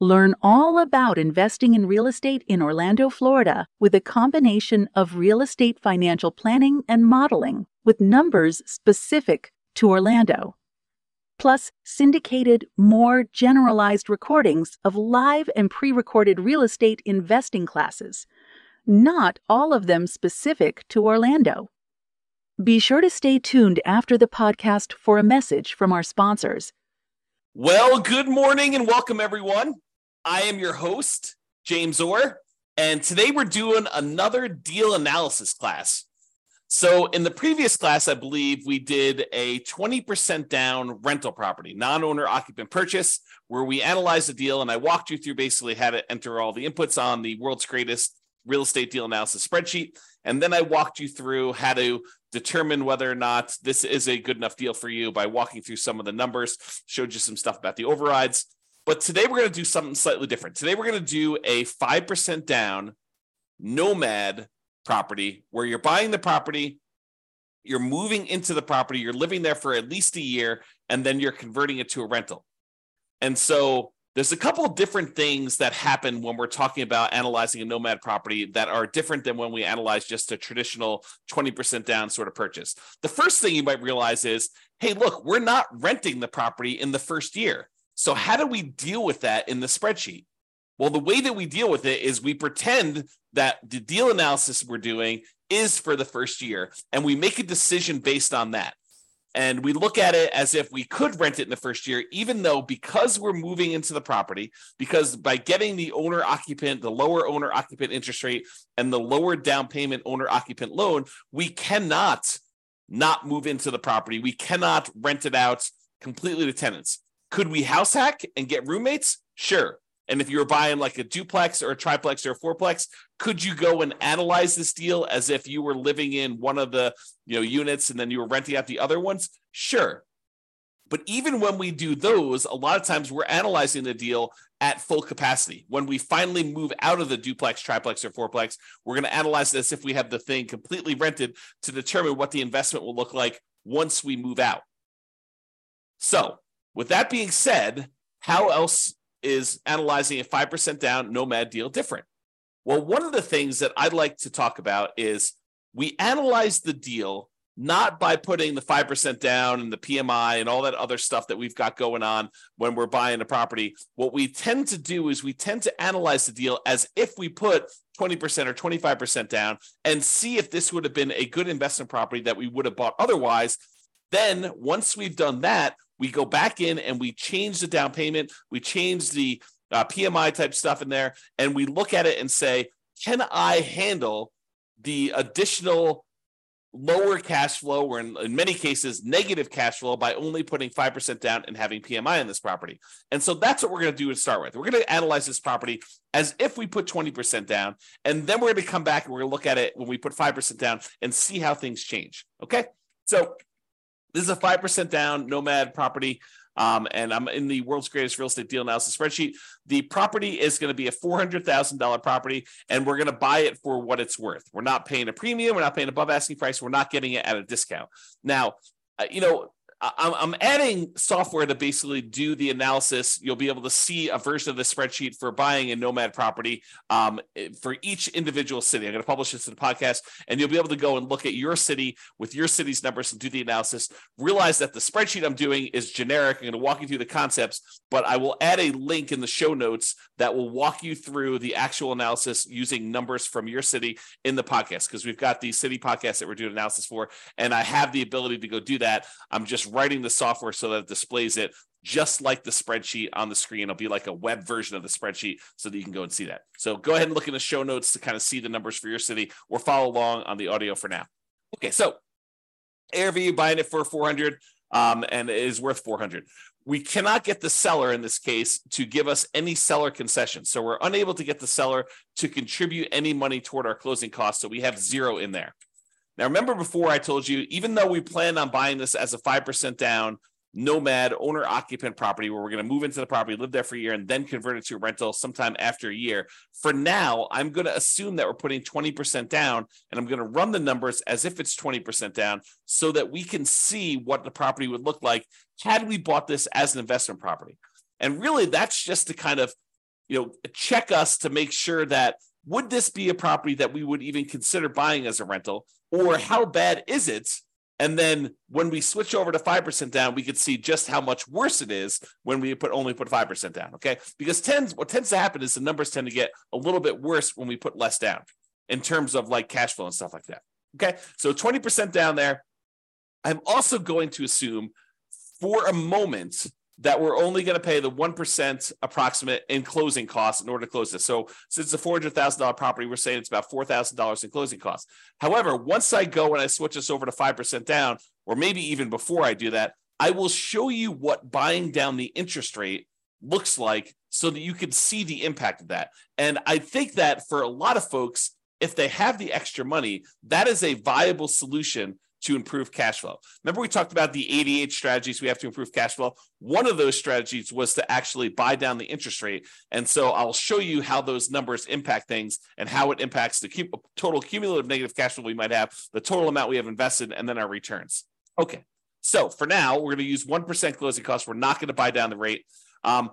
Learn all about investing in real estate in Orlando, Florida, with a combination of real estate financial planning and modeling with numbers specific to Orlando. Plus, syndicated, more generalized recordings of live and pre recorded real estate investing classes, not all of them specific to Orlando. Be sure to stay tuned after the podcast for a message from our sponsors. Well, good morning and welcome, everyone. I am your host, James Orr, and today we're doing another deal analysis class. So, in the previous class, I believe we did a 20% down rental property, non owner occupant purchase, where we analyzed the deal and I walked you through basically how to enter all the inputs on the world's greatest real estate deal analysis spreadsheet. And then I walked you through how to determine whether or not this is a good enough deal for you by walking through some of the numbers, showed you some stuff about the overrides. But today we're going to do something slightly different. Today we're going to do a 5% down nomad property where you're buying the property, you're moving into the property, you're living there for at least a year, and then you're converting it to a rental. And so there's a couple of different things that happen when we're talking about analyzing a nomad property that are different than when we analyze just a traditional 20% down sort of purchase. The first thing you might realize is hey, look, we're not renting the property in the first year. So, how do we deal with that in the spreadsheet? Well, the way that we deal with it is we pretend that the deal analysis we're doing is for the first year, and we make a decision based on that. And we look at it as if we could rent it in the first year, even though because we're moving into the property, because by getting the owner occupant, the lower owner occupant interest rate, and the lower down payment owner occupant loan, we cannot not move into the property. We cannot rent it out completely to tenants. Could we house hack and get roommates? Sure. And if you were buying like a duplex or a triplex or a fourplex, could you go and analyze this deal as if you were living in one of the you know units and then you were renting out the other ones? Sure. But even when we do those, a lot of times we're analyzing the deal at full capacity. When we finally move out of the duplex, triplex, or fourplex, we're going to analyze this if we have the thing completely rented to determine what the investment will look like once we move out. So with that being said, how else is analyzing a 5% down nomad deal different? Well, one of the things that I'd like to talk about is we analyze the deal not by putting the 5% down and the PMI and all that other stuff that we've got going on when we're buying a property. What we tend to do is we tend to analyze the deal as if we put 20% or 25% down and see if this would have been a good investment property that we would have bought otherwise. Then, once we've done that, we go back in and we change the down payment, we change the uh, PMI type stuff in there, and we look at it and say, can I handle the additional lower cash flow, or in, in many cases, negative cash flow by only putting 5% down and having PMI on this property? And so that's what we're going to do to start with. We're going to analyze this property as if we put 20% down, and then we're going to come back and we're going to look at it when we put 5% down and see how things change. Okay. So this is a 5% down nomad property. Um, and I'm in the world's greatest real estate deal analysis spreadsheet. The property is going to be a $400,000 property, and we're going to buy it for what it's worth. We're not paying a premium. We're not paying above asking price. We're not getting it at a discount. Now, uh, you know, I'm adding software to basically do the analysis. You'll be able to see a version of the spreadsheet for buying a nomad property um, for each individual city. I'm going to publish this in the podcast, and you'll be able to go and look at your city with your city's numbers and do the analysis. Realize that the spreadsheet I'm doing is generic. I'm going to walk you through the concepts, but I will add a link in the show notes that will walk you through the actual analysis using numbers from your city in the podcast because we've got the city podcast that we're doing analysis for, and I have the ability to go do that. I'm just writing the software so that it displays it just like the spreadsheet on the screen. It'll be like a web version of the spreadsheet so that you can go and see that. So go ahead and look in the show notes to kind of see the numbers for your city or follow along on the audio for now. Okay, so ARV buying it for 400 um, and it is worth 400. we cannot get the seller in this case to give us any seller concession. So we're unable to get the seller to contribute any money toward our closing costs. So we have zero in there. Now, remember before I told you, even though we plan on buying this as a 5% down nomad owner occupant property where we're going to move into the property, live there for a year, and then convert it to a rental sometime after a year. For now, I'm going to assume that we're putting 20% down and I'm going to run the numbers as if it's 20% down so that we can see what the property would look like had we bought this as an investment property. And really, that's just to kind of you know check us to make sure that would this be a property that we would even consider buying as a rental or how bad is it and then when we switch over to 5% down, we could see just how much worse it is when we put only put 5% down. Okay. Because tends what tends to happen is the numbers tend to get a little bit worse when we put less down in terms of like cash flow and stuff like that. Okay. So 20% down there. I'm also going to assume for a moment that we're only going to pay the 1% approximate in closing costs in order to close this. So since it's a $400,000 property, we're saying it's about $4,000 in closing costs. However, once I go and I switch this over to 5% down, or maybe even before I do that, I will show you what buying down the interest rate looks like so that you can see the impact of that. And I think that for a lot of folks, if they have the extra money, that is a viable solution to improve cash flow. Remember, we talked about the 88 strategies we have to improve cash flow. One of those strategies was to actually buy down the interest rate. And so I'll show you how those numbers impact things and how it impacts the total cumulative negative cash flow we might have, the total amount we have invested, and then our returns. Okay. So for now, we're going to use 1% closing costs. We're not going to buy down the rate. Um,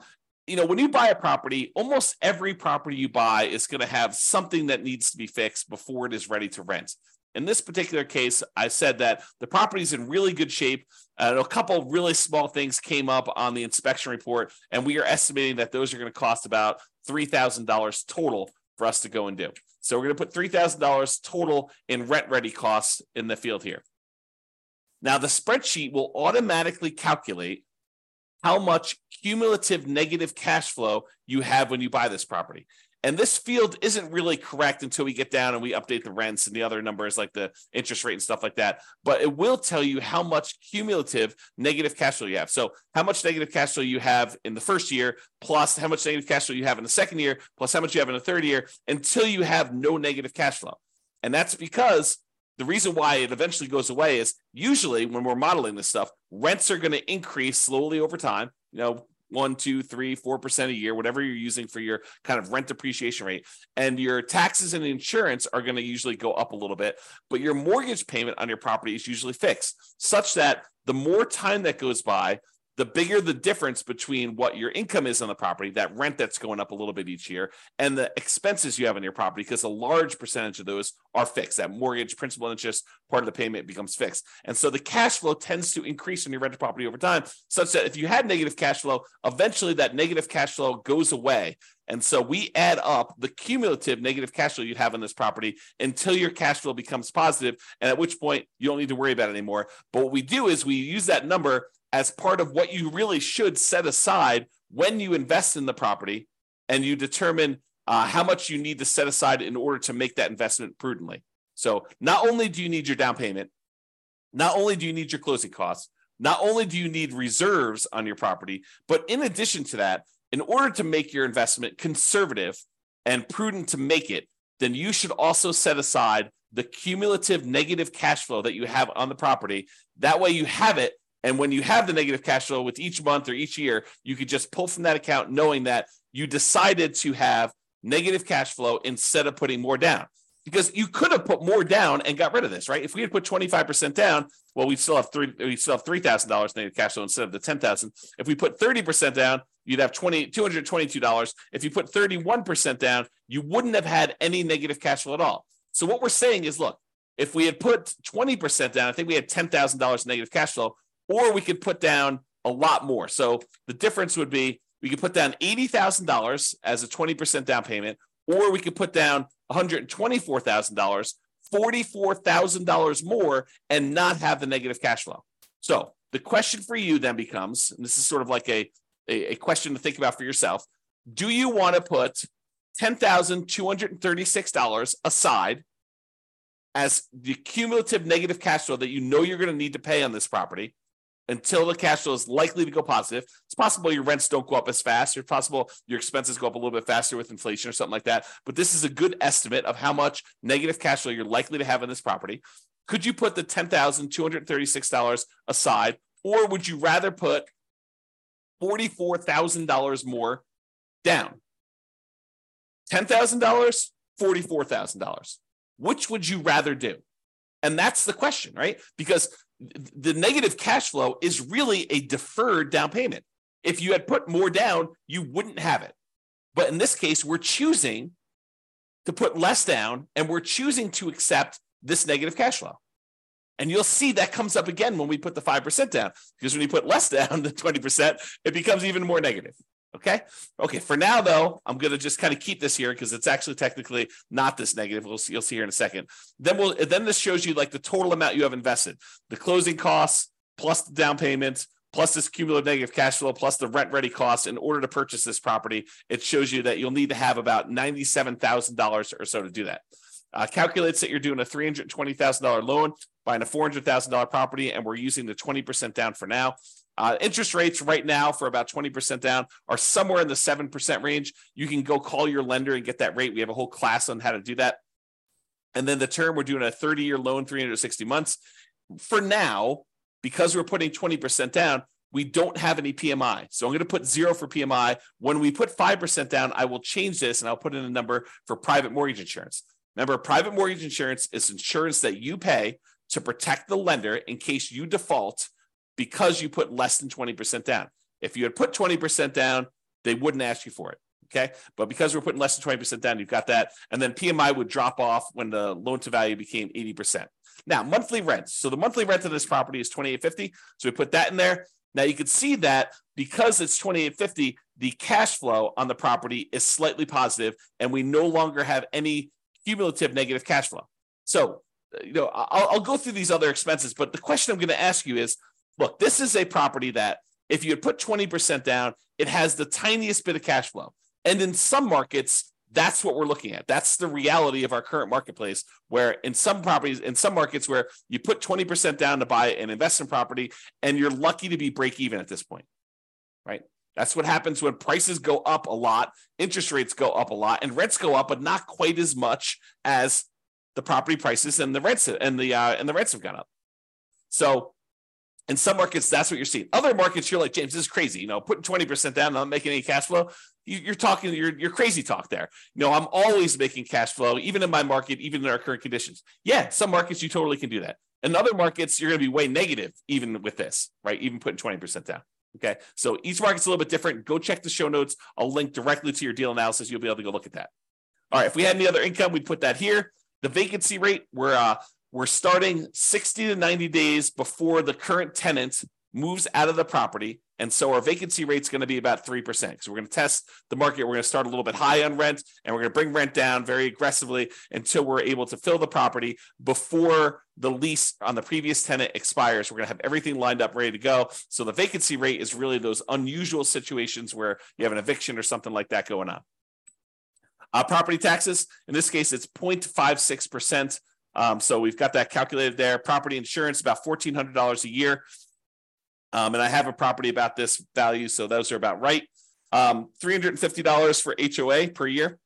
you know, when you buy a property, almost every property you buy is going to have something that needs to be fixed before it is ready to rent. In this particular case, I said that the property is in really good shape. Uh, a couple really small things came up on the inspection report, and we are estimating that those are going to cost about $3,000 total for us to go and do. So we're going to put $3,000 total in rent ready costs in the field here. Now, the spreadsheet will automatically calculate how much cumulative negative cash flow you have when you buy this property. And this field isn't really correct until we get down and we update the rents and the other numbers like the interest rate and stuff like that. But it will tell you how much cumulative negative cash flow you have. So, how much negative cash flow you have in the first year, plus how much negative cash flow you have in the second year, plus how much you have in the third year, until you have no negative cash flow. And that's because the reason why it eventually goes away is usually when we're modeling this stuff, rents are going to increase slowly over time. You know, one, two, three, four percent a year, whatever you're using for your kind of rent depreciation rate. And your taxes and insurance are going to usually go up a little bit, but your mortgage payment on your property is usually fixed, such that the more time that goes by, the bigger the difference between what your income is on the property, that rent that's going up a little bit each year, and the expenses you have on your property, because a large percentage of those are fixed. That mortgage, principal, interest, part of the payment becomes fixed. And so the cash flow tends to increase in your rental property over time, such that if you had negative cash flow, eventually that negative cash flow goes away. And so we add up the cumulative negative cash flow you have on this property until your cash flow becomes positive, and at which point you don't need to worry about it anymore. But what we do is we use that number as part of what you really should set aside when you invest in the property and you determine uh, how much you need to set aside in order to make that investment prudently. So, not only do you need your down payment, not only do you need your closing costs, not only do you need reserves on your property, but in addition to that, in order to make your investment conservative and prudent to make it, then you should also set aside the cumulative negative cash flow that you have on the property. That way, you have it and when you have the negative cash flow with each month or each year, you could just pull from that account knowing that you decided to have negative cash flow instead of putting more down. Because you could have put more down and got rid of this, right? If we had put 25% down, well, we still have three, we still have three thousand dollars negative cash flow instead of the ten thousand. If we put 30% down, you'd have 20, $222. If you put 31% down, you wouldn't have had any negative cash flow at all. So what we're saying is, look, if we had put 20% down, I think we had $10,000 negative cash flow or we could put down a lot more. So the difference would be we could put down $80,000 as a 20% down payment, or we could put down $124,000, $44,000 more, and not have the negative cash flow. So the question for you then becomes, and this is sort of like a, a, a question to think about for yourself do you want to put $10,236 aside as the cumulative negative cash flow that you know you're going to need to pay on this property? Until the cash flow is likely to go positive. It's possible your rents don't go up as fast. It's possible your expenses go up a little bit faster with inflation or something like that. But this is a good estimate of how much negative cash flow you're likely to have in this property. Could you put the $10,236 aside, or would you rather put $44,000 more down? $10,000, $44,000. Which would you rather do? And that's the question, right? Because the negative cash flow is really a deferred down payment. If you had put more down, you wouldn't have it. But in this case, we're choosing to put less down and we're choosing to accept this negative cash flow. And you'll see that comes up again when we put the 5% down, because when you put less down than 20%, it becomes even more negative. Okay. Okay. For now, though, I'm going to just kind of keep this here because it's actually technically not this negative. We'll see, you'll see here in a second. Then we'll then this shows you like the total amount you have invested, the closing costs plus the down payment plus this cumulative negative cash flow plus the rent ready costs in order to purchase this property. It shows you that you'll need to have about ninety-seven thousand dollars or so to do that. Uh, calculates that you're doing a three hundred twenty thousand dollar loan, buying a four hundred thousand dollar property, and we're using the twenty percent down for now. Uh, interest rates right now for about 20% down are somewhere in the 7% range. You can go call your lender and get that rate. We have a whole class on how to do that. And then the term, we're doing a 30 year loan, 360 months. For now, because we're putting 20% down, we don't have any PMI. So I'm going to put zero for PMI. When we put 5% down, I will change this and I'll put in a number for private mortgage insurance. Remember, private mortgage insurance is insurance that you pay to protect the lender in case you default because you put less than 20% down. If you had put 20% down, they wouldn't ask you for it. Okay. But because we're putting less than 20% down, you've got that. And then PMI would drop off when the loan to value became 80%. Now, monthly rent. So the monthly rent of this property is 2850. So we put that in there. Now you can see that because it's 2850, the cash flow on the property is slightly positive, and we no longer have any cumulative negative cash flow. So, you know, I'll, I'll go through these other expenses, but the question I'm going to ask you is look, this is a property that if you had put 20% down, it has the tiniest bit of cash flow. And in some markets, that's what we're looking at. That's the reality of our current marketplace, where in some properties, in some markets where you put 20% down to buy an investment property and you're lucky to be break even at this point, right? That's what happens when prices go up a lot, interest rates go up a lot, and rents go up, but not quite as much as the property prices and the rents and the uh, and the rents have gone up. So in some markets, that's what you're seeing. Other markets, you're like, James, this is crazy. You know, putting 20% down, not making any cash flow. You, are talking, you're, you're crazy talk there. You know, I'm always making cash flow, even in my market, even in our current conditions. Yeah, some markets you totally can do that. In other markets, you're going to be way negative, even with this, right? Even putting 20% down. Okay. So each market's a little bit different. Go check the show notes. I'll link directly to your deal analysis. You'll be able to go look at that. All right. If we had any other income, we'd put that here. The vacancy rate, we're uh, we're starting 60 to 90 days before the current tenant moves out of the property. And so our vacancy rate is going to be about 3%. So we're going to test the market. We're going to start a little bit high on rent and we're going to bring rent down very aggressively until we're able to fill the property before the lease on the previous tenant expires. We're going to have everything lined up, ready to go. So the vacancy rate is really those unusual situations where you have an eviction or something like that going on. Uh, property taxes, in this case, it's 0.56%. Um, so we've got that calculated there. Property insurance, about $1,400 a year. Um, and I have a property about this value, so those are about right. Um, $350 for HOA per year.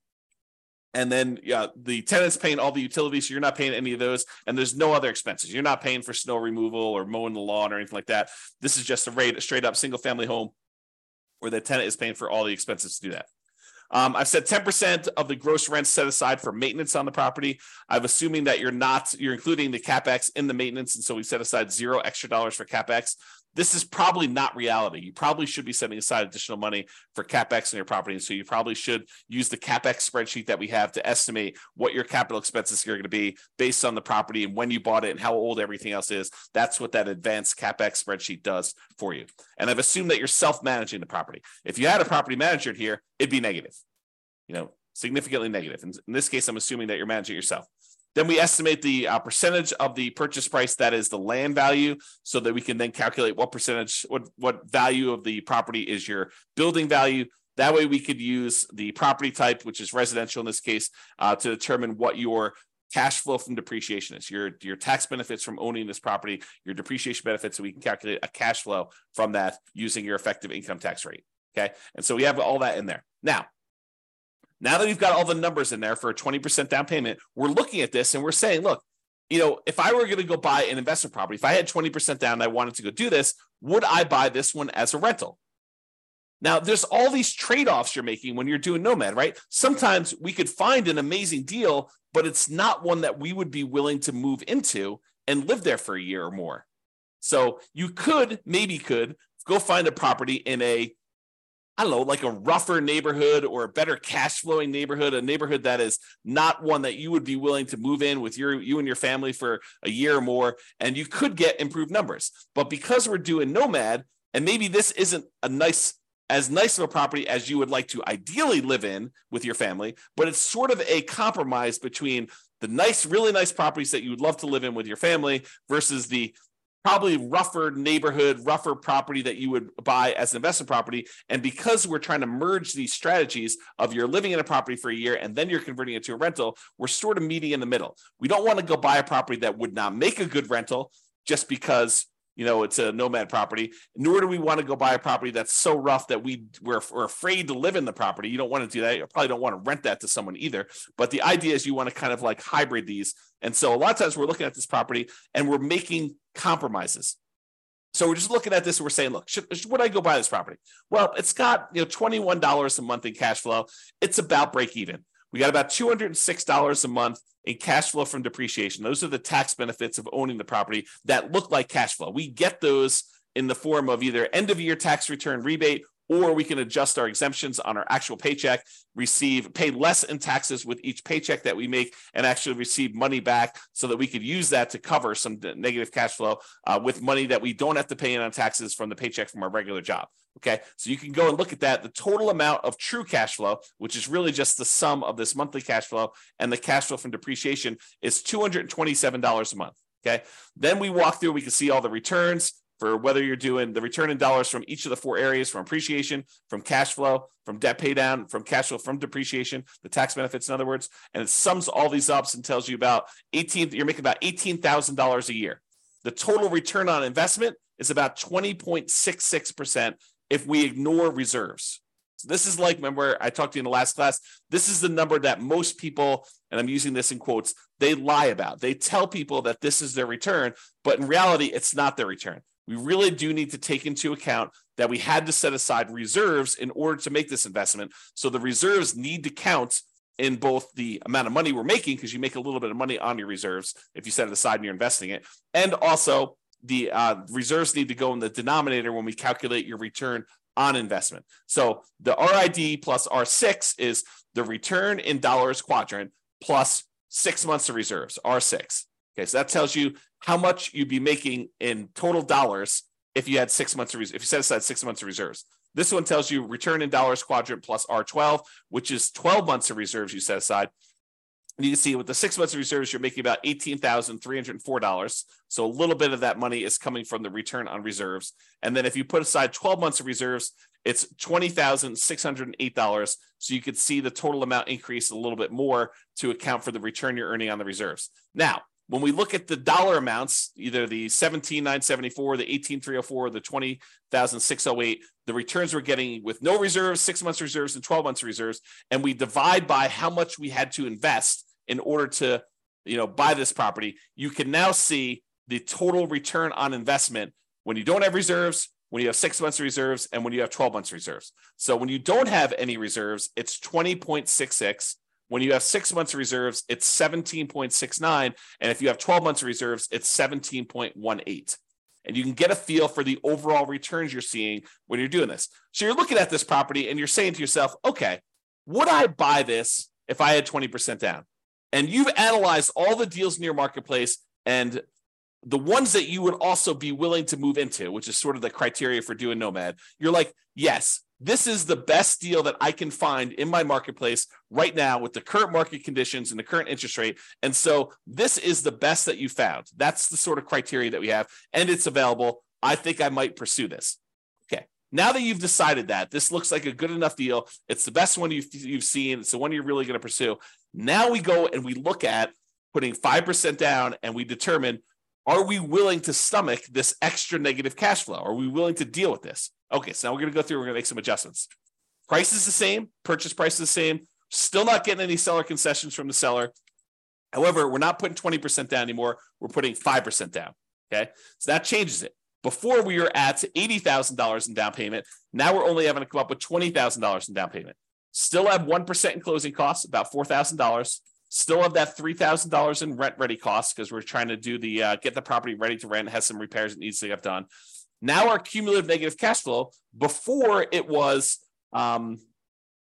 And then yeah, the tenant's paying all the utilities, so you're not paying any of those, and there's no other expenses. You're not paying for snow removal or mowing the lawn or anything like that. This is just a rate, a straight up single family home where the tenant is paying for all the expenses to do that. Um, I've said 10% of the gross rent set aside for maintenance on the property. I'm assuming that you're not, you're including the CapEx in the maintenance. And so we set aside zero extra dollars for CapEx. This is probably not reality. You probably should be setting aside additional money for CapEx in your property. And so you probably should use the CapEx spreadsheet that we have to estimate what your capital expenses are going to be based on the property and when you bought it and how old everything else is. That's what that advanced CapEx spreadsheet does for you. And I've assumed that you're self managing the property. If you had a property manager here, it'd be negative, you know, significantly negative. And in this case, I'm assuming that you're managing yourself. Then we estimate the uh, percentage of the purchase price that is the land value, so that we can then calculate what percentage, what what value of the property is your building value. That way, we could use the property type, which is residential in this case, uh, to determine what your cash flow from depreciation is, your, your tax benefits from owning this property, your depreciation benefits, so we can calculate a cash flow from that using your effective income tax rate. Okay. And so we have all that in there. Now, now that we've got all the numbers in there for a 20% down payment, we're looking at this and we're saying, look, you know, if I were going to go buy an investment property, if I had 20% down and I wanted to go do this, would I buy this one as a rental? Now, there's all these trade offs you're making when you're doing Nomad, right? Sometimes we could find an amazing deal, but it's not one that we would be willing to move into and live there for a year or more. So you could, maybe could, go find a property in a I don't know, like a rougher neighborhood or a better cash flowing neighborhood, a neighborhood that is not one that you would be willing to move in with your you and your family for a year or more, and you could get improved numbers. But because we're doing nomad, and maybe this isn't a nice as nice of a property as you would like to ideally live in with your family, but it's sort of a compromise between the nice, really nice properties that you would love to live in with your family versus the probably rougher neighborhood, rougher property that you would buy as an investment property. And because we're trying to merge these strategies of you're living in a property for a year and then you're converting it to a rental, we're sort of meeting in the middle. We don't want to go buy a property that would not make a good rental just because you know it's a nomad property nor do we want to go buy a property that's so rough that we we're, we're afraid to live in the property you don't want to do that you probably don't want to rent that to someone either but the idea is you want to kind of like hybrid these and so a lot of times we're looking at this property and we're making compromises so we're just looking at this and we're saying, look, should, would I go buy this property? Well, it's got you know $21 a month in cash flow. It's about break even. We got about $206 a month in cash flow from depreciation. Those are the tax benefits of owning the property that look like cash flow. We get those in the form of either end of year tax return rebate or we can adjust our exemptions on our actual paycheck, receive pay less in taxes with each paycheck that we make, and actually receive money back so that we could use that to cover some negative cash flow uh, with money that we don't have to pay in on taxes from the paycheck from our regular job. Okay, so you can go and look at that. The total amount of true cash flow, which is really just the sum of this monthly cash flow and the cash flow from depreciation, is $227 a month. Okay, then we walk through, we can see all the returns for whether you're doing the return in dollars from each of the four areas from appreciation, from cash flow, from debt pay down, from cash flow, from depreciation, the tax benefits, in other words. And it sums all these up and tells you about 18, you're making about $18,000 a year. The total return on investment is about 20.66% if we ignore reserves. So this is like, remember, I talked to you in the last class. This is the number that most people, and I'm using this in quotes, they lie about. They tell people that this is their return, but in reality, it's not their return. We really do need to take into account that we had to set aside reserves in order to make this investment. So the reserves need to count in both the amount of money we're making, because you make a little bit of money on your reserves if you set it aside and you're investing it, and also the uh, reserves need to go in the denominator when we calculate your return on investment. So the RID plus R6 is the return in dollars quadrant plus six months of reserves, R6. Okay, so that tells you how much you'd be making in total dollars if you had six months of res- if you set aside six months of reserves. This one tells you return in dollars quadrant plus R12, which is 12 months of reserves you set aside. And you can see with the six months of reserves, you're making about $18,304. So a little bit of that money is coming from the return on reserves. And then if you put aside 12 months of reserves, it's $20,608. So you could see the total amount increase a little bit more to account for the return you're earning on the reserves. Now, when we look at the dollar amounts, either the 17,974, the 18,304, the 20,608, the returns we're getting with no reserves, six months reserves, and 12 months reserves, and we divide by how much we had to invest in order to you know buy this property you can now see the total return on investment when you don't have reserves when you have six months reserves and when you have 12 months reserves. So when you don't have any reserves it's 20.66 when you have six months of reserves it's 17.69 and if you have 12 months of reserves it's 17.18 and you can get a feel for the overall returns you're seeing when you're doing this. So you're looking at this property and you're saying to yourself okay would i buy this if i had 20% down? And you've analyzed all the deals in your marketplace and the ones that you would also be willing to move into, which is sort of the criteria for doing Nomad, you're like, yes, this is the best deal that I can find in my marketplace right now with the current market conditions and the current interest rate. And so this is the best that you found. That's the sort of criteria that we have, and it's available. I think I might pursue this. Okay. Now that you've decided that this looks like a good enough deal, it's the best one you've, you've seen, it's the one you're really going to pursue. Now we go and we look at putting 5% down, and we determine are we willing to stomach this extra negative cash flow? Are we willing to deal with this? Okay, so now we're going to go through, we're going to make some adjustments. Price is the same, purchase price is the same, still not getting any seller concessions from the seller. However, we're not putting 20% down anymore, we're putting 5% down. Okay, so that changes it. Before we were at $80,000 in down payment. Now we're only having to come up with $20,000 in down payment. Still have 1% in closing costs, about $4,000. Still have that $3,000 in rent ready costs because we're trying to do the uh, get the property ready to rent, has some repairs that needs to get done. Now our cumulative negative cash flow before it was um,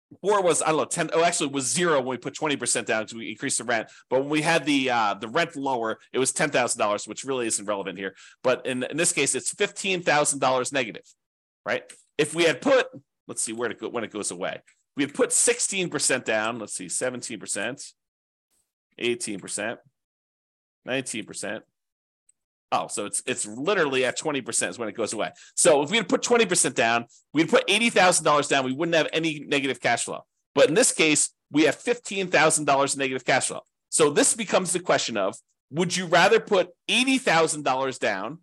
before it was I don't know ten. Oh, actually, it was zero when we put twenty percent down because we increased the rent. But when we had the uh, the rent lower, it was ten thousand dollars, which really isn't relevant here. But in in this case, it's fifteen thousand dollars negative, right? If we had put, let's see where it go, when it goes away. We had put sixteen percent down. Let's see, seventeen percent. 18%, 19%. Oh, so it's it's literally at 20% is when it goes away. So if we had put 20% down, we'd put $80,000 down, we wouldn't have any negative cash flow. But in this case, we have $15,000 negative cash flow. So this becomes the question of would you rather put $80,000 down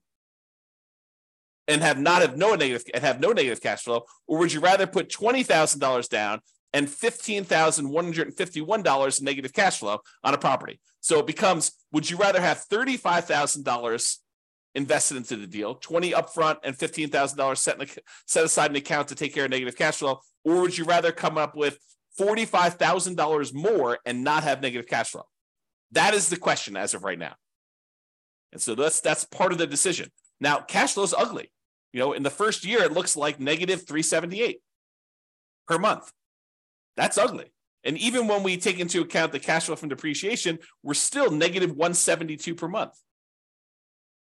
and have not have no negative and have no negative cash flow, or would you rather put $20,000 down and $15,151 in negative cash flow on a property. So it becomes would you rather have $35,000 invested into the deal, 20 upfront and $15,000 set, in set aside an account to take care of negative cash flow, or would you rather come up with $45,000 more and not have negative cash flow? That is the question as of right now. And so that's that's part of the decision. Now, cash flow is ugly. You know, in the first year, it looks like negative 378 per month. That's ugly. And even when we take into account the cash flow from depreciation, we're still negative 172 per month.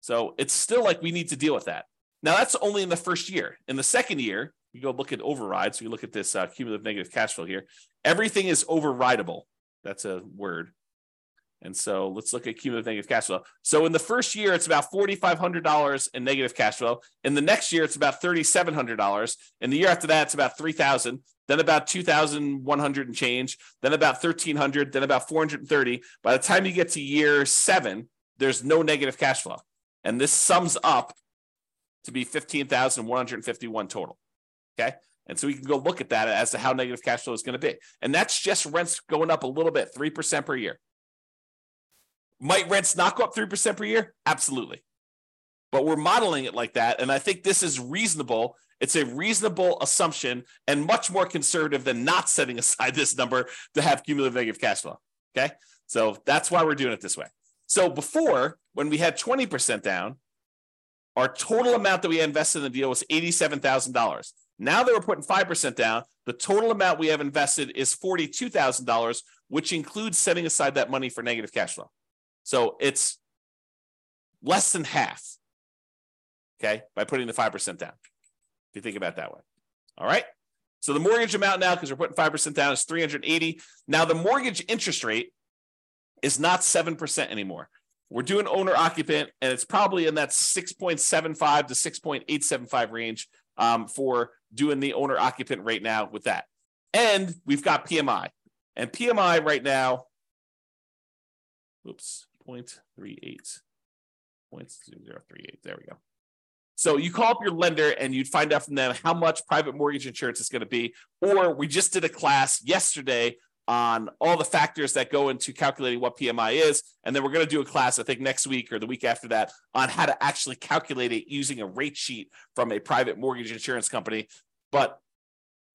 So it's still like we need to deal with that. Now that's only in the first year. In the second year, you go look at overrides. So you look at this uh, cumulative negative cash flow here. Everything is overridable. That's a word. And so let's look at cumulative negative cash flow. So in the first year, it's about $4,500 in negative cash flow. In the next year, it's about $3,700. In the year after that, it's about 3000 then about 2,100 and change, then about 1,300, then about 430. By the time you get to year seven, there's no negative cash flow. And this sums up to be 15,151 total. Okay. And so we can go look at that as to how negative cash flow is going to be. And that's just rents going up a little bit, 3% per year. Might rents not go up 3% per year? Absolutely. But we're modeling it like that. And I think this is reasonable. It's a reasonable assumption and much more conservative than not setting aside this number to have cumulative negative cash flow. Okay. So that's why we're doing it this way. So before, when we had 20% down, our total amount that we invested in the deal was $87,000. Now that we're putting 5% down, the total amount we have invested is $42,000, which includes setting aside that money for negative cash flow. So it's less than half, okay, by putting the 5% down, if you think about that way. All right. So the mortgage amount now, because we're putting 5% down, is 380. Now the mortgage interest rate is not 7% anymore. We're doing owner occupant, and it's probably in that 6.75 to 6.875 range um, for doing the owner occupant rate now with that. And we've got PMI. And PMI right now, oops, 0.38. 0.038. There we go. So you call up your lender and you'd find out from them how much private mortgage insurance is going to be. Or we just did a class yesterday on all the factors that go into calculating what PMI is. And then we're going to do a class, I think next week or the week after that, on how to actually calculate it using a rate sheet from a private mortgage insurance company. But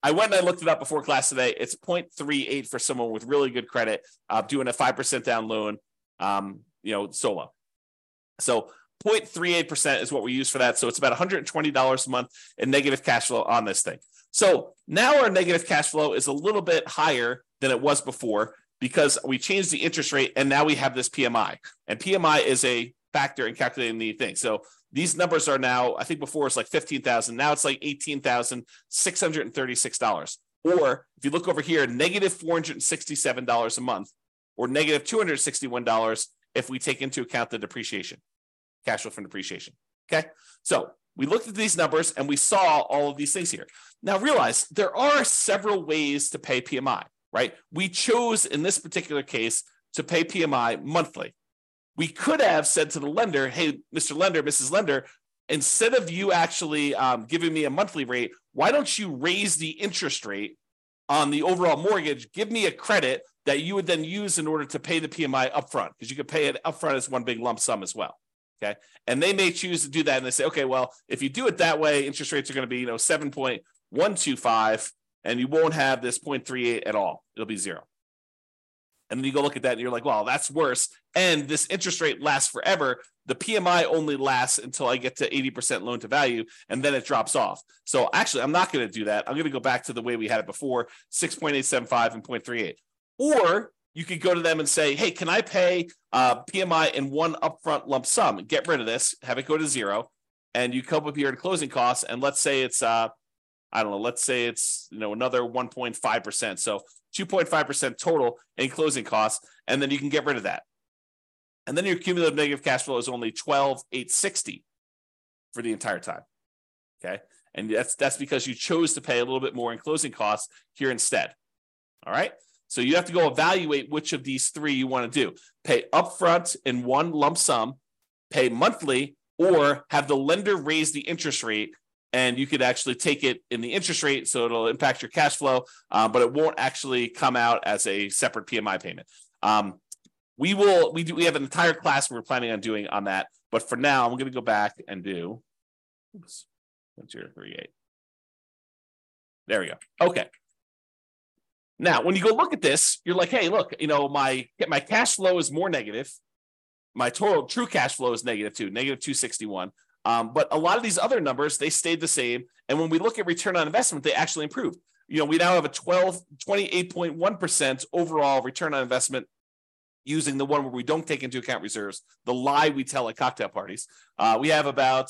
I went and I looked it up before class today. It's 0.38 for someone with really good credit, uh, doing a 5% down loan, um, you know, solo. So 0.38% is what we use for that. So it's about $120 a month in negative cash flow on this thing. So now our negative cash flow is a little bit higher than it was before because we changed the interest rate and now we have this PMI. And PMI is a factor in calculating the thing. So these numbers are now, I think before it's like 15,000. Now it's like $18,636. Or if you look over here, negative $467 a month or negative $261 if we take into account the depreciation, cash flow from depreciation. Okay. So we looked at these numbers and we saw all of these things here. Now realize there are several ways to pay PMI, right? We chose in this particular case to pay PMI monthly. We could have said to the lender, hey, Mr. Lender, Mrs. Lender, instead of you actually um, giving me a monthly rate, why don't you raise the interest rate on the overall mortgage? Give me a credit that you would then use in order to pay the PMI upfront, because you could pay it upfront as one big lump sum as well. Okay. And they may choose to do that. And they say, okay, well, if you do it that way, interest rates are going to be, you know, 7.125 and you won't have this 0.38 at all. It'll be zero. And then you go look at that and you're like, well, that's worse. And this interest rate lasts forever. The PMI only lasts until I get to 80% loan to value and then it drops off. So actually, I'm not going to do that. I'm going to go back to the way we had it before 6.875 and 0.38. Or you could go to them and say, hey, can I pay uh, PMI in one upfront lump sum? Get rid of this, have it go to zero, and you come up with your closing costs. And let's say it's, uh, I don't know, let's say it's you know another 1.5%. So 2.5% total in closing costs, and then you can get rid of that. And then your cumulative negative cash flow is only 12,860 for the entire time. Okay. And that's that's because you chose to pay a little bit more in closing costs here instead. All right. So you have to go evaluate which of these three you want to do. Pay upfront in one lump sum, pay monthly, or have the lender raise the interest rate and you could actually take it in the interest rate, so it'll impact your cash flow, uh, but it won't actually come out as a separate PMI payment. Um, we will we do we have an entire class we're planning on doing on that, but for now I'm going to go back and do. Oops, one zero three eight. There we go. Okay. Now, when you go look at this, you're like, hey, look, you know, my my cash flow is more negative. My total true cash flow is negative two, negative 261. Um, but a lot of these other numbers, they stayed the same. And when we look at return on investment, they actually improved. You know, we now have a 12, 28.1% overall return on investment using the one where we don't take into account reserves, the lie we tell at cocktail parties. Uh, we have about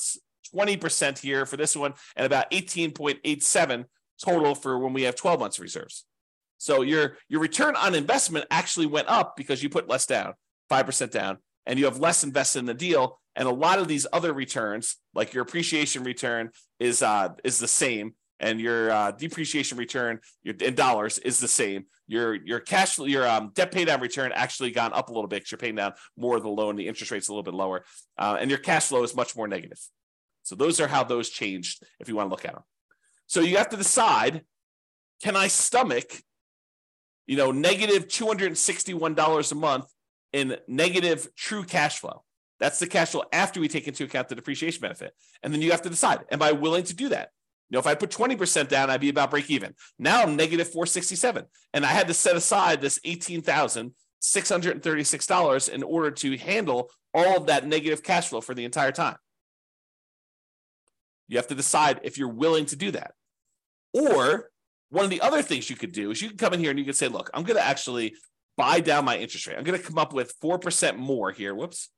20% here for this one and about 18.87 total for when we have 12 months reserves. So your your return on investment actually went up because you put less down, 5% down, and you have less invested in the deal and a lot of these other returns, like your appreciation return, is uh, is the same, and your uh, depreciation return your, in dollars is the same. Your your cash your um, debt pay down return actually gone up a little bit because you're paying down more of the loan. The interest rate's a little bit lower, uh, and your cash flow is much more negative. So those are how those changed. If you want to look at them, so you have to decide: Can I stomach, you know, negative negative two hundred and sixty-one dollars a month in negative true cash flow? That's the cash flow after we take into account the depreciation benefit. And then you have to decide, am I willing to do that? You know, if I put 20% down, I'd be about break even. Now I'm negative 467. And I had to set aside this $18,636 in order to handle all of that negative cash flow for the entire time. You have to decide if you're willing to do that. Or one of the other things you could do is you can come in here and you can say, look, I'm going to actually buy down my interest rate. I'm going to come up with 4% more here. Whoops.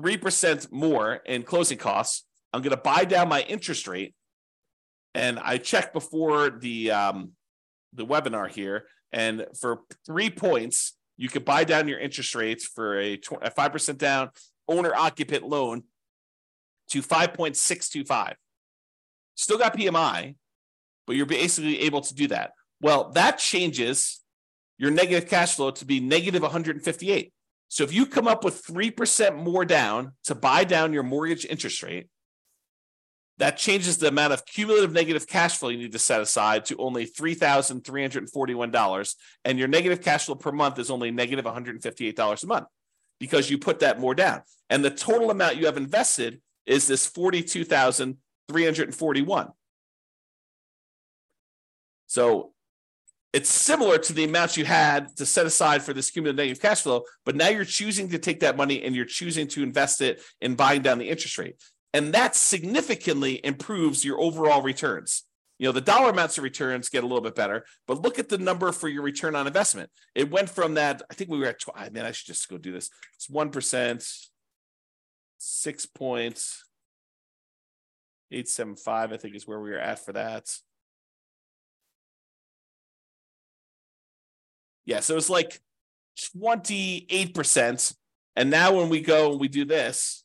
3% more in closing costs. I'm going to buy down my interest rate. And I checked before the um, the webinar here, and for three points, you could buy down your interest rates for a five percent down owner occupant loan to five point six two five. Still got PMI, but you're basically able to do that. Well, that changes your negative cash flow to be negative 158. So if you come up with 3% more down to buy down your mortgage interest rate, that changes the amount of cumulative negative cash flow you need to set aside to only $3,341. And your negative cash flow per month is only negative $158 a month because you put that more down. And the total amount you have invested is this 42,341. So it's similar to the amounts you had to set aside for this cumulative negative cash flow, but now you're choosing to take that money and you're choosing to invest it in buying down the interest rate. And that significantly improves your overall returns. You know, the dollar amounts of returns get a little bit better, but look at the number for your return on investment. It went from that, I think we were at, I mean, I should just go do this. It's 1%, six points, 875, I think is where we were at for that. Yeah, so it's like 28%. And now when we go and we do this,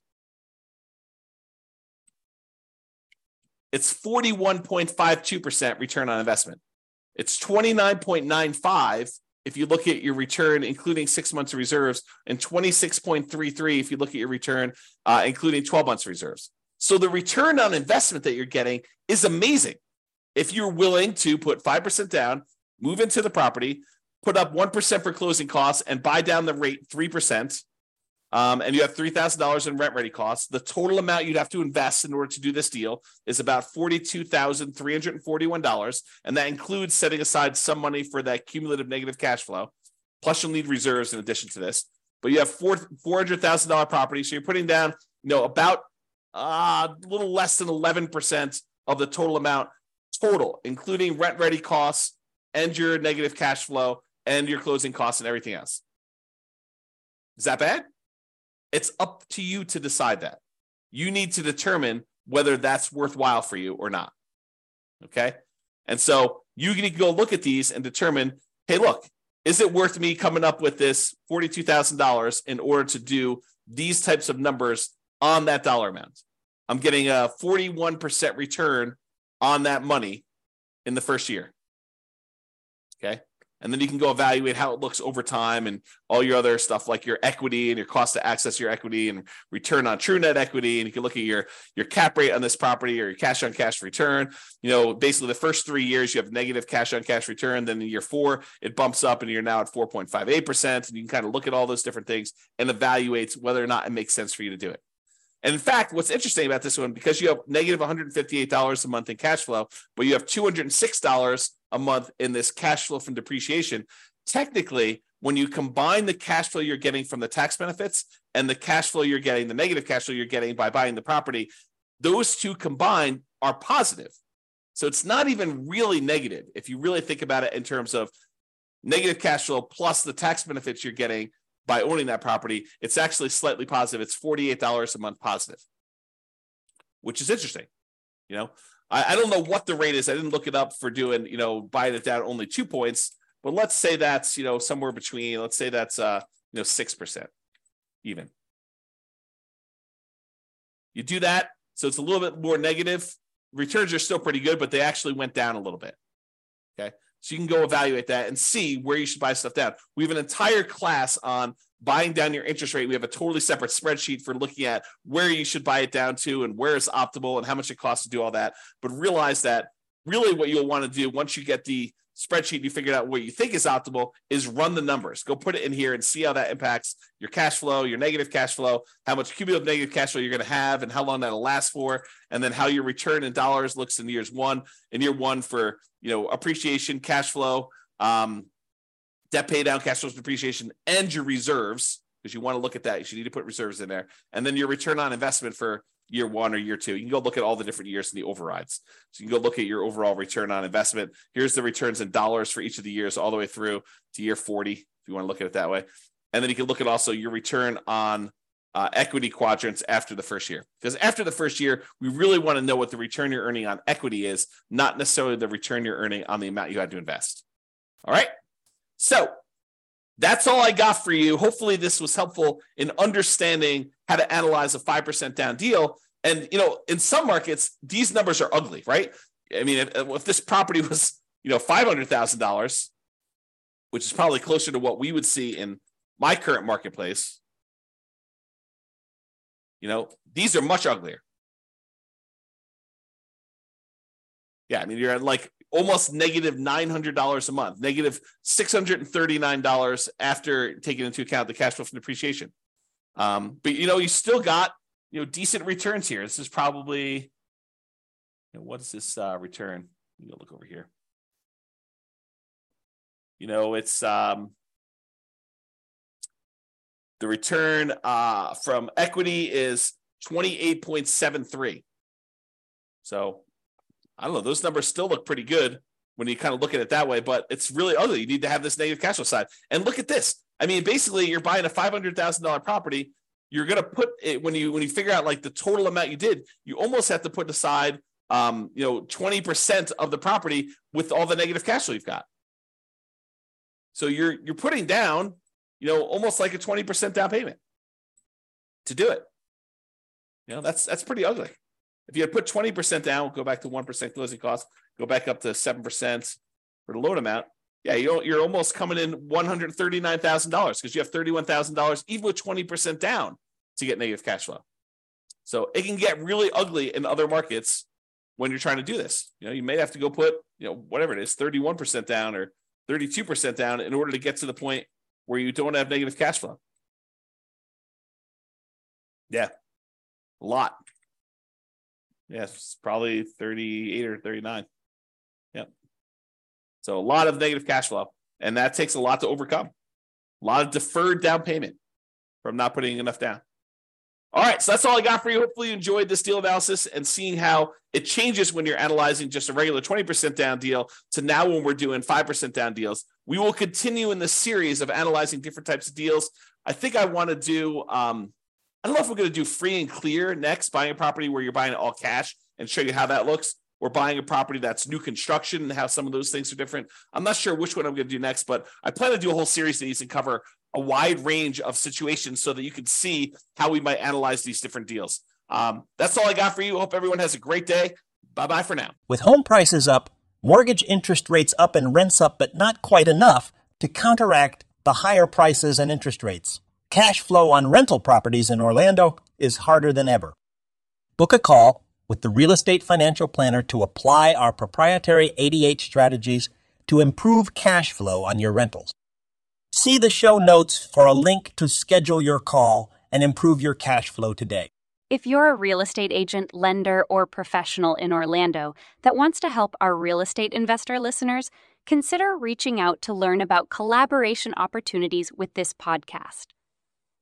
it's 41.52% return on investment. It's 29.95 if you look at your return, including six months of reserves, and 26.33 if you look at your return, uh, including 12 months of reserves. So the return on investment that you're getting is amazing. If you're willing to put 5% down, move into the property, put up 1% for closing costs, and buy down the rate 3%, um, and you have $3,000 in rent ready costs, the total amount you'd have to invest in order to do this deal is about $42,341. And that includes setting aside some money for that cumulative negative cash flow. Plus, you'll need reserves in addition to this. But you have four, $400,000 property. So you're putting down, you know, about uh, a little less than 11% of the total amount total, including rent ready costs and your negative cash flow and your closing costs and everything else. Is that bad? It's up to you to decide that. You need to determine whether that's worthwhile for you or not. Okay. And so you need to go look at these and determine hey, look, is it worth me coming up with this $42,000 in order to do these types of numbers on that dollar amount? I'm getting a 41% return on that money in the first year. Okay and then you can go evaluate how it looks over time and all your other stuff like your equity and your cost to access your equity and return on true net equity. And you can look at your your cap rate on this property or your cash on cash return. You know basically the first three years you have negative cash on cash return. Then in year four it bumps up and you're now at 4.58% and you can kind of look at all those different things and evaluate whether or not it makes sense for you to do it. And in fact, what's interesting about this one, because you have negative $158 a month in cash flow, but you have $206 a month in this cash flow from depreciation, technically, when you combine the cash flow you're getting from the tax benefits and the cash flow you're getting, the negative cash flow you're getting by buying the property, those two combined are positive. So it's not even really negative if you really think about it in terms of negative cash flow plus the tax benefits you're getting by owning that property. It's actually slightly positive. It's $48 a month positive, which is interesting. You know, I, I don't know what the rate is. I didn't look it up for doing, you know, buying it down only two points, but let's say that's, you know, somewhere between, let's say that's, uh, you know, 6% even. You do that. So it's a little bit more negative. Returns are still pretty good, but they actually went down a little bit. Okay. So you can go evaluate that and see where you should buy stuff down. We have an entire class on buying down your interest rate. We have a totally separate spreadsheet for looking at where you should buy it down to and where it's optimal and how much it costs to do all that. But realize that really what you'll want to do once you get the spreadsheet, you figured out what you think is optimal, is run the numbers. Go put it in here and see how that impacts your cash flow, your negative cash flow, how much cumulative negative cash flow you're going to have, and how long that'll last for, and then how your return in dollars looks in years one, in year one for you know appreciation, cash flow, um, debt pay down, cash flow depreciation, and your reserves, because you want to look at that. You need to put reserves in there. And then your return on investment for year one or year two. You can go look at all the different years in the overrides. So you can go look at your overall return on investment. Here's the returns in dollars for each of the years, all the way through to year 40, if you want to look at it that way. And then you can look at also your return on uh, equity quadrants after the first year. Because after the first year, we really want to know what the return you're earning on equity is, not necessarily the return you're earning on the amount you had to invest. All right. So that's all I got for you. Hopefully, this was helpful in understanding how to analyze a 5% down deal. And, you know, in some markets, these numbers are ugly, right? I mean, if, if this property was, you know, $500,000, which is probably closer to what we would see in my current marketplace, you know, these are much uglier. Yeah, I mean, you're at like almost negative $900 a month, negative $639 after taking into account the cash flow from depreciation. Um, but you know, you still got you know decent returns here. This is probably you know, what is this uh, return? You look over here. You know, it's um, the return uh, from equity is 28.73. So I don't know. Those numbers still look pretty good when you kind of look at it that way, but it's really ugly. You need to have this negative cash flow side. And look at this. I mean, basically, you're buying a five hundred thousand dollar property. You're going to put it when you when you figure out like the total amount you did. You almost have to put aside, um, you know, twenty percent of the property with all the negative cash flow you've got. So you're you're putting down, you know, almost like a twenty percent down payment to do it. You know, that's that's pretty ugly. If you had put 20% down, go back to 1% closing costs, go back up to 7% for the loan amount, yeah, you're almost coming in $139,000 because you have $31,000 even with 20% down to get negative cash flow. So it can get really ugly in other markets when you're trying to do this. You know, you may have to go put, you know, whatever it is, 31% down or 32% down in order to get to the point where you don't have negative cash flow. Yeah, a lot. Yes, probably 38 or 39. Yep. So a lot of negative cash flow. And that takes a lot to overcome. A lot of deferred down payment from not putting enough down. All right, so that's all I got for you. Hopefully, you enjoyed this deal analysis and seeing how it changes when you're analyzing just a regular 20% down deal to now when we're doing 5% down deals. We will continue in the series of analyzing different types of deals. I think I want to do, um, I don't know if we're going to do free and clear next, buying a property where you're buying it all cash and show you how that looks. Or buying a property that's new construction and how some of those things are different. I'm not sure which one I'm going to do next, but I plan to do a whole series of these and cover a wide range of situations so that you can see how we might analyze these different deals. Um, that's all I got for you. Hope everyone has a great day. Bye bye for now. With home prices up, mortgage interest rates up, and rents up, but not quite enough to counteract the higher prices and interest rates. Cash flow on rental properties in Orlando is harder than ever. Book a call with the Real Estate Financial Planner to apply our proprietary 88 strategies to improve cash flow on your rentals. See the show notes for a link to schedule your call and improve your cash flow today. If you're a real estate agent, lender, or professional in Orlando that wants to help our real estate investor listeners, consider reaching out to learn about collaboration opportunities with this podcast.